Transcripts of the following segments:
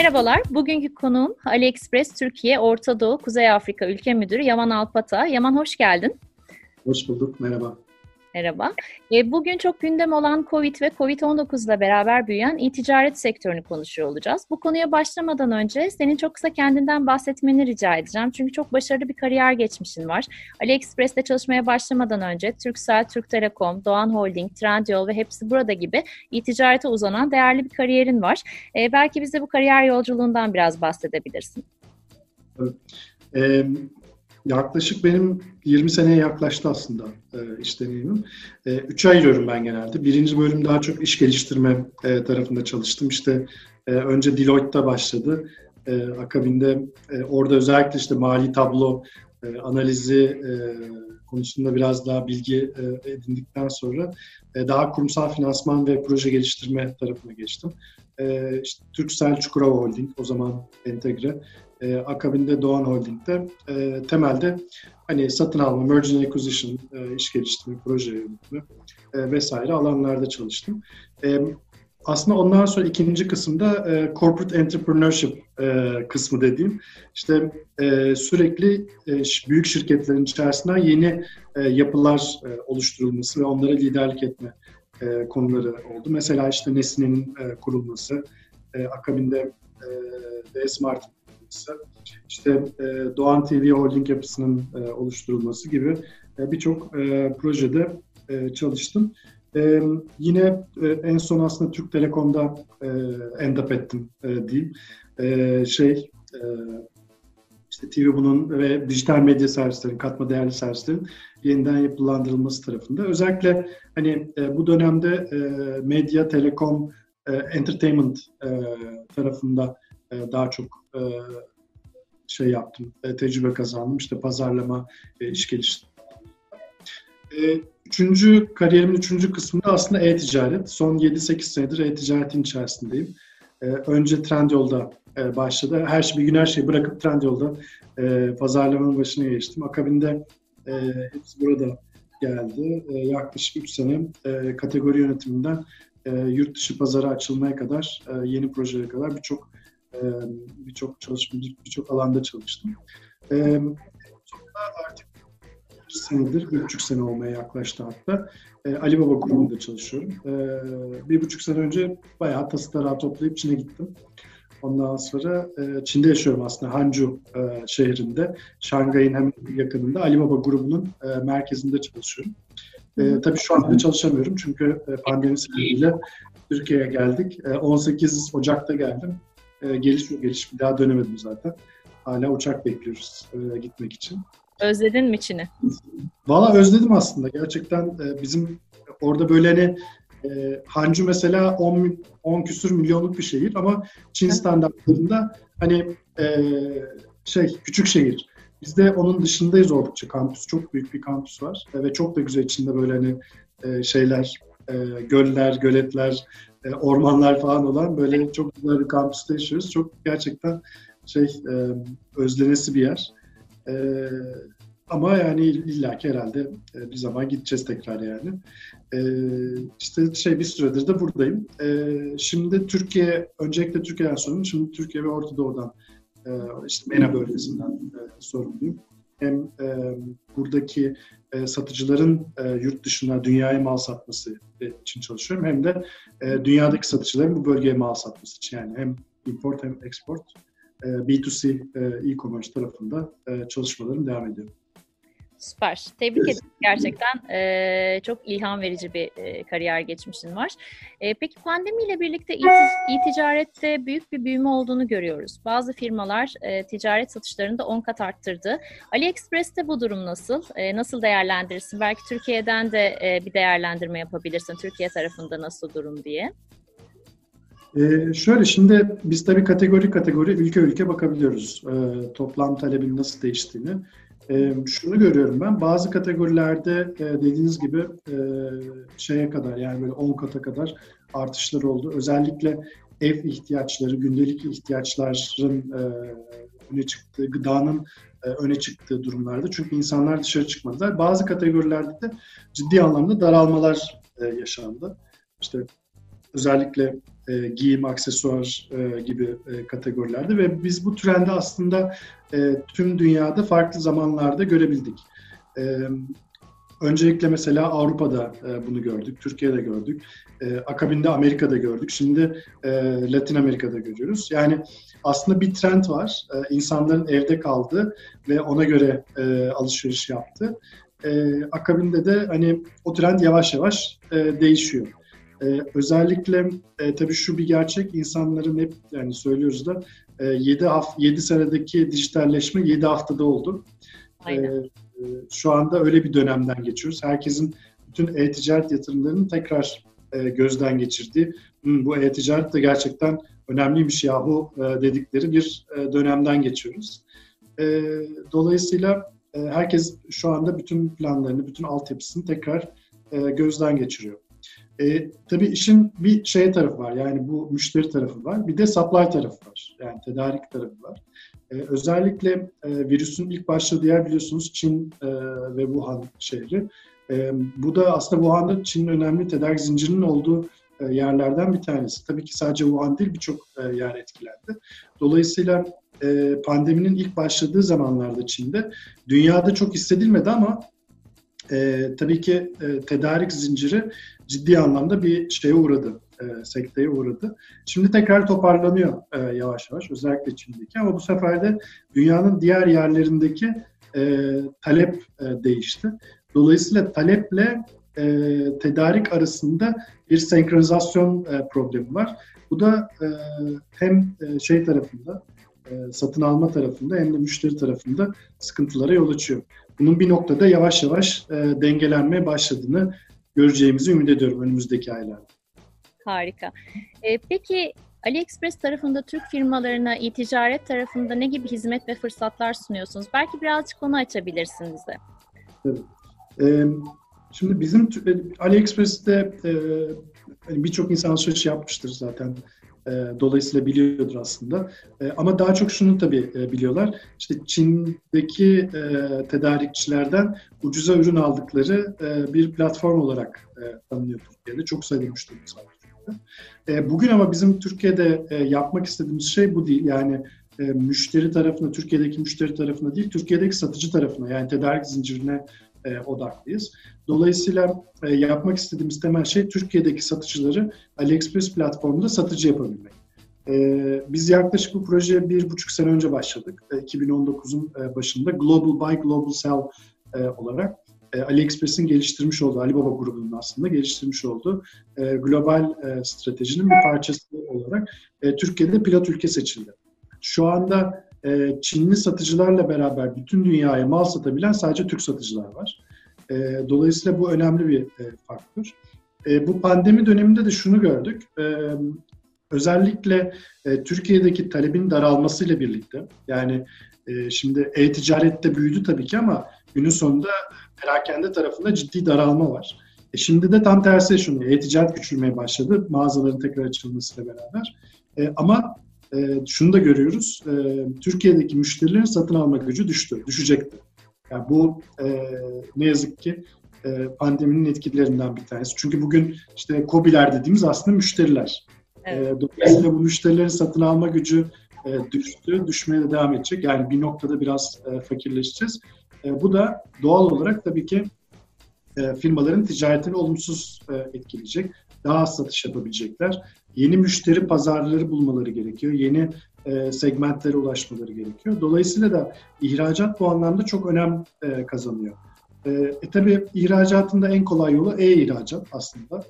Merhabalar, bugünkü konuğum AliExpress Türkiye Orta Doğu Kuzey Afrika Ülke Müdürü Yaman Alpata. Yaman hoş geldin. Hoş bulduk, merhaba. Merhaba. E, bugün çok gündem olan COVID ve COVID-19 ile beraber büyüyen e-ticaret sektörünü konuşuyor olacağız. Bu konuya başlamadan önce senin çok kısa kendinden bahsetmeni rica edeceğim. Çünkü çok başarılı bir kariyer geçmişin var. AliExpress'te çalışmaya başlamadan önce Turkcell, Türk Telekom, Doğan Holding, Trendyol ve hepsi burada gibi e-ticarete uzanan değerli bir kariyerin var. E, belki bize bu kariyer yolculuğundan biraz bahsedebilirsin. Evet. Yaklaşık benim 20 seneye yaklaştı aslında e, iş deneyimim. E, üçe ayırıyorum ben genelde. Birinci bölüm daha çok iş geliştirme e, tarafında çalıştım. İşte e, önce Deloitte'da başladı. E, akabinde e, orada özellikle işte mali tablo e, analizi e, konusunda biraz daha bilgi e, edindikten sonra e, daha kurumsal finansman ve proje geliştirme tarafına geçtim. E, işte Türksel Çukurova Holding o zaman entegre e, akabinde Doğan Holding'de e, temelde hani satın alma, merger and acquisition, e, iş geliştirme, proje yönetimi e, vesaire alanlarda çalıştım. E, aslında ondan sonra ikinci kısımda e, corporate entrepreneurship e, kısmı dediğim işte e, sürekli e, büyük şirketlerin içerisinden yeni e, yapılar e, oluşturulması ve onlara liderlik etme e, konuları oldu. Mesela işte Nesne'nin e, kurulması, e, akabinde e, Smart yapısı, işte e, Doğan TV Holding yapısının e, oluşturulması gibi e, birçok e, projede e, çalıştım. E, yine e, en son aslında Türk Telekom'da e, end up ettim e, diyeyim. E, şey e, işte TV bunun ve dijital medya servislerin, katma değerli servislerin yeniden yapılandırılması tarafında. Özellikle hani e, bu dönemde e, medya, telekom, e, entertainment e, tarafında e, daha çok e, şey yaptım, e, tecrübe kazandım. İşte pazarlama, iş geliştirme. Üçüncü, kariyerimin üçüncü kısmında aslında e-ticaret. Son 7-8 senedir e-ticaretin içerisindeyim. Önce Trendyol'da başladı. Her şey, bir gün her şeyi bırakıp Trendyol'da pazarlamanın başına geçtim. Akabinde hepsi burada geldi. Yaklaşık 3 sene kategori yönetiminden yurt dışı pazara açılmaya kadar, yeni projelere kadar birçok birçok çalışma, birçok alanda çalıştım. Sonra artık bir senedir, bir buçuk sene olmaya yaklaştı hatta. Ali Baba grubunda çalışıyorum. Bir buçuk sene önce bayağı tası tarağı toplayıp Çin'e gittim. Ondan sonra Çin'de yaşıyorum aslında Hanju şehrinde. Şangay'ın hemen yakınında Ali Baba grubunun merkezinde çalışıyorum. E, tabii şu anda çalışamıyorum çünkü pandemi sebebiyle Türkiye'ye geldik. 18 Ocak'ta geldim e, geliş geliş bir daha dönemedim zaten. Hala uçak bekliyoruz e, gitmek için. Özledin mi Çin'i? Valla özledim aslında. Gerçekten e, bizim orada böyle hani e, Hancu mesela 10, 10 küsür milyonluk bir şehir ama Çin standartlarında hani e, şey küçük şehir. Biz de onun dışındayız oldukça. Kampüs çok büyük bir kampüs var ve çok da güzel içinde böyle hani e, şeyler, e, göller, göletler, e, ormanlar falan olan böyle çok güzel bir kampüste yaşıyoruz. Çok gerçekten şey e, özlenesi bir yer. E, ama yani illaki herhalde e, bir zaman gideceğiz tekrar yani. E, işte şey bir süredir de buradayım. E, şimdi Türkiye, öncelikle Türkiye'den sorumluyum. Şimdi Türkiye ve Orta Doğu'dan e, işte MENA bölgesinden e, sorumluyum. Hem e, buradaki e, satıcıların e, yurt dışına dünyaya mal satması için çalışıyorum. Hem de e, dünyadaki satıcıların bu bölgeye mal satması için. Yani hem import hem export e, B2C e, e-commerce tarafında e, çalışmalarım devam ediyor. Süper. Tebrik ederim. Gerçekten e, çok ilham verici bir e, kariyer geçmişin var. E, peki pandemiyle birlikte e-ticarette büyük bir büyüme olduğunu görüyoruz. Bazı firmalar e, ticaret satışlarını da 10 kat arttırdı. AliExpress'te bu durum nasıl? E, nasıl değerlendirirsin? Belki Türkiye'den de e, bir değerlendirme yapabilirsin. Türkiye tarafında nasıl durum diye. Ee, şöyle şimdi biz tabii kategori kategori ülke ülke bakabiliyoruz. Ee, toplam talebin nasıl değiştiğini. Şunu görüyorum ben, bazı kategorilerde e, dediğiniz gibi e, şeye kadar yani böyle 10 kata kadar artışlar oldu. Özellikle ev ihtiyaçları, gündelik ihtiyaçların e, öne çıktığı, gıdanın e, öne çıktığı durumlarda. Çünkü insanlar dışarı çıkmadılar. Bazı kategorilerde de ciddi anlamda daralmalar e, yaşandı. İşte özellikle e, giyim, aksesuar e, gibi e, kategorilerde ve biz bu trendi aslında e, tüm dünyada farklı zamanlarda görebildik. E, öncelikle mesela Avrupa'da e, bunu gördük, Türkiye'de gördük, e, akabinde Amerika'da gördük, şimdi e, Latin Amerika'da görüyoruz. Yani aslında bir trend var, e, insanların evde kaldı ve ona göre e, alışveriş yaptı. E, akabinde de hani o trend yavaş yavaş e, değişiyor. Ee, özellikle e, tabii şu bir gerçek, insanların hep yani söylüyoruz da e, 7, haf 7 senedeki dijitalleşme 7 haftada oldu. Aynen. E, şu anda öyle bir dönemden geçiyoruz. Herkesin bütün e-ticaret yatırımlarının tekrar e, gözden geçirdiği, bu e-ticaret de gerçekten önemliymiş yahu e, dedikleri bir e, dönemden geçiyoruz. E, dolayısıyla e, herkes şu anda bütün planlarını, bütün altyapısını tekrar e, gözden geçiriyor. E, tabii işin bir şey tarafı var. Yani bu müşteri tarafı var. Bir de supply tarafı var. Yani tedarik tarafı var. E, özellikle e, virüsün ilk başladığı yer biliyorsunuz Çin e, ve Wuhan şehri. E, bu da aslında Wuhan'da Çin'in önemli tedarik zincirinin olduğu e, yerlerden bir tanesi. Tabii ki sadece Wuhan değil birçok e, yer etkilendi. Dolayısıyla e, pandeminin ilk başladığı zamanlarda Çin'de dünyada çok hissedilmedi ama e, tabii ki e, tedarik zinciri ciddi anlamda bir şeye uğradı, e, sekteye uğradı. Şimdi tekrar toparlanıyor e, yavaş yavaş, özellikle Çin'deki ama bu sefer de dünyanın diğer yerlerindeki e, talep e, değişti. Dolayısıyla taleple e, tedarik arasında bir senkronizasyon e, problemi var. Bu da e, hem e, şey tarafında, e, satın alma tarafında hem de müşteri tarafında sıkıntılara yol açıyor. Bunun bir noktada yavaş yavaş e, dengelenmeye başladığını göreceğimizi ümit ediyorum önümüzdeki aylarda. Harika. E, peki AliExpress tarafında Türk firmalarına e-ticaret tarafında ne gibi hizmet ve fırsatlar sunuyorsunuz? Belki birazcık onu açabilirsiniz de. Tabii. Ee, şimdi bizim e, AliExpress'te e, hani birçok insan alışveriş yapmıştır zaten. E, dolayısıyla biliyordur aslında. E, ama daha çok şunu tabii e, biliyorlar. İşte Çin'deki e, tedarikçilerden ucuza ürün aldıkları e, bir platform olarak e, tanınıyor Türkiye'de. Çok sayıda müşterimiz var E, bugün ama bizim Türkiye'de e, yapmak istediğimiz şey bu değil. Yani e, müşteri tarafına, Türkiye'deki müşteri tarafına değil, Türkiye'deki satıcı tarafına yani tedarik zincirine e, odaklıyız. Dolayısıyla e, yapmak istediğimiz temel şey Türkiye'deki satıcıları AliExpress platformunda satıcı yapabilmek. E, biz yaklaşık bu projeye bir buçuk sene önce başladık. E, 2019'un e, başında Global Buy, Global Sell e, olarak e, AliExpress'in geliştirmiş olduğu, Alibaba grubunun aslında geliştirmiş olduğu e, global e, stratejinin bir parçası olarak e, Türkiye'de pilot ülke seçildi. Şu anda e, Çinli satıcılarla beraber bütün dünyaya mal satabilen sadece Türk satıcılar var. E, dolayısıyla bu önemli bir e, faktör. E, bu pandemi döneminde de şunu gördük. E, özellikle e, Türkiye'deki talebin daralmasıyla birlikte, yani e, şimdi e-ticarette büyüdü tabii ki ama günün sonunda perakende tarafında ciddi daralma var. E şimdi de tam tersi yaşanıyor. E-ticaret küçülmeye başladı mağazaların tekrar açılmasıyla beraber. E, ama e, şunu da görüyoruz. E, Türkiye'deki müşterilerin satın alma gücü düştü, düşecekti. Yani bu e, ne yazık ki e, pandeminin etkilerinden bir tanesi. Çünkü bugün işte COBİ'ler dediğimiz aslında müşteriler. Evet. E, dolayısıyla bu müşterilerin satın alma gücü e, düştü, düşmeye de devam edecek. Yani bir noktada biraz e, fakirleşeceğiz. E, bu da doğal olarak tabii ki e, firmaların ticaretini olumsuz e, etkileyecek. Daha az satış yapabilecekler yeni müşteri pazarları bulmaları gerekiyor. Yeni e, segmentlere ulaşmaları gerekiyor. Dolayısıyla da ihracat bu anlamda çok önem e, kazanıyor. E, e tabii ihracatın da en kolay yolu e-ihracat aslında.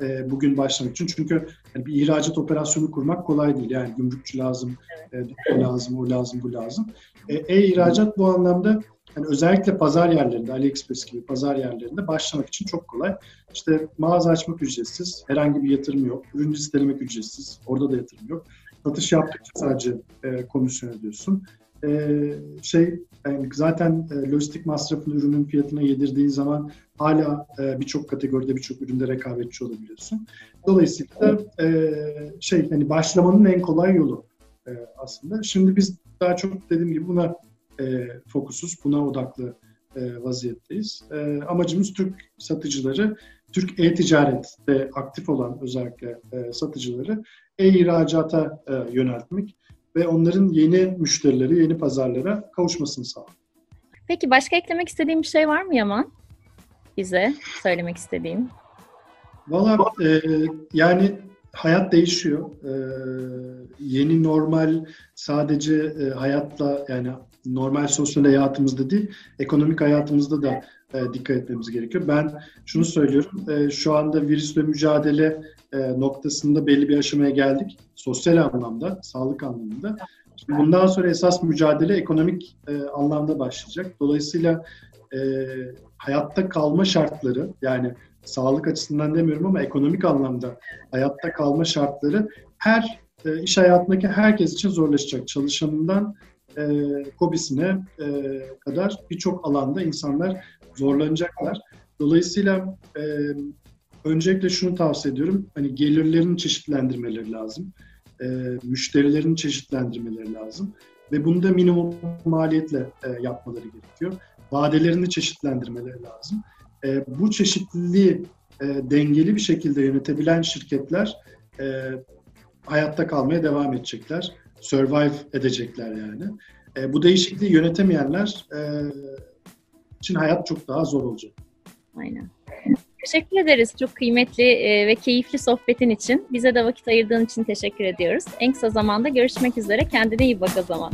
E, bugün başlamak için. Çünkü yani bir ihracat operasyonu kurmak kolay değil. Yani gümrükçü lazım, e, lazım, o lazım, bu lazım. E, e-ihracat bu anlamda yani özellikle pazar yerlerinde, AliExpress gibi pazar yerlerinde başlamak için çok kolay. İşte mağaza açmak ücretsiz, herhangi bir yatırım yok. Ürün listelemek ücretsiz, orada da yatırım yok. Satış yaptıkça sadece e, komisyon ödüyorsun. E, şey yani zaten e, lojistik masrafını ürünün fiyatına yedirdiğin zaman hala e, birçok kategoride birçok üründe rekabetçi olabiliyorsun. Dolayısıyla e, şey hani başlamanın en kolay yolu e, aslında. Şimdi biz daha çok dediğim gibi buna e, fokusuz, buna odaklı e, vaziyetteyiz. E, amacımız Türk satıcıları, Türk e-ticarette aktif olan özellikle e, satıcıları e-ihracata e, yöneltmek ve onların yeni müşterileri, yeni pazarlara kavuşmasını sağlamak. Peki başka eklemek istediğim bir şey var mı Yaman? Bize söylemek istediğin. Valla e, yani hayat değişiyor. E, yeni normal sadece e, hayatla yani normal sosyal hayatımızda değil, ekonomik hayatımızda da e, dikkat etmemiz gerekiyor. Ben şunu söylüyorum, e, şu anda virüsle mücadele e, noktasında belli bir aşamaya geldik. Sosyal anlamda, sağlık anlamında. Şimdi bundan sonra esas mücadele ekonomik e, anlamda başlayacak. Dolayısıyla e, hayatta kalma şartları yani sağlık açısından demiyorum ama ekonomik anlamda hayatta kalma şartları her e, iş hayatındaki herkes için zorlaşacak. Çalışanından e, kobisine e, kadar birçok alanda insanlar zorlanacaklar. Dolayısıyla e, öncelikle şunu tavsiye ediyorum. Hani gelirlerini çeşitlendirmeleri lazım. E, müşterilerini çeşitlendirmeleri lazım. Ve bunu da minimum maliyetle e, yapmaları gerekiyor. Vadelerini çeşitlendirmeleri lazım. E, bu çeşitliliği e, dengeli bir şekilde yönetebilen şirketler e, hayatta kalmaya devam edecekler. Survive edecekler yani. E, bu değişikliği yönetemeyenler e, için hayat çok daha zor olacak. Aynen. Teşekkür ederiz çok kıymetli e, ve keyifli sohbetin için. Bize de vakit ayırdığın için teşekkür ediyoruz. En kısa zamanda görüşmek üzere. Kendine iyi bak o zaman.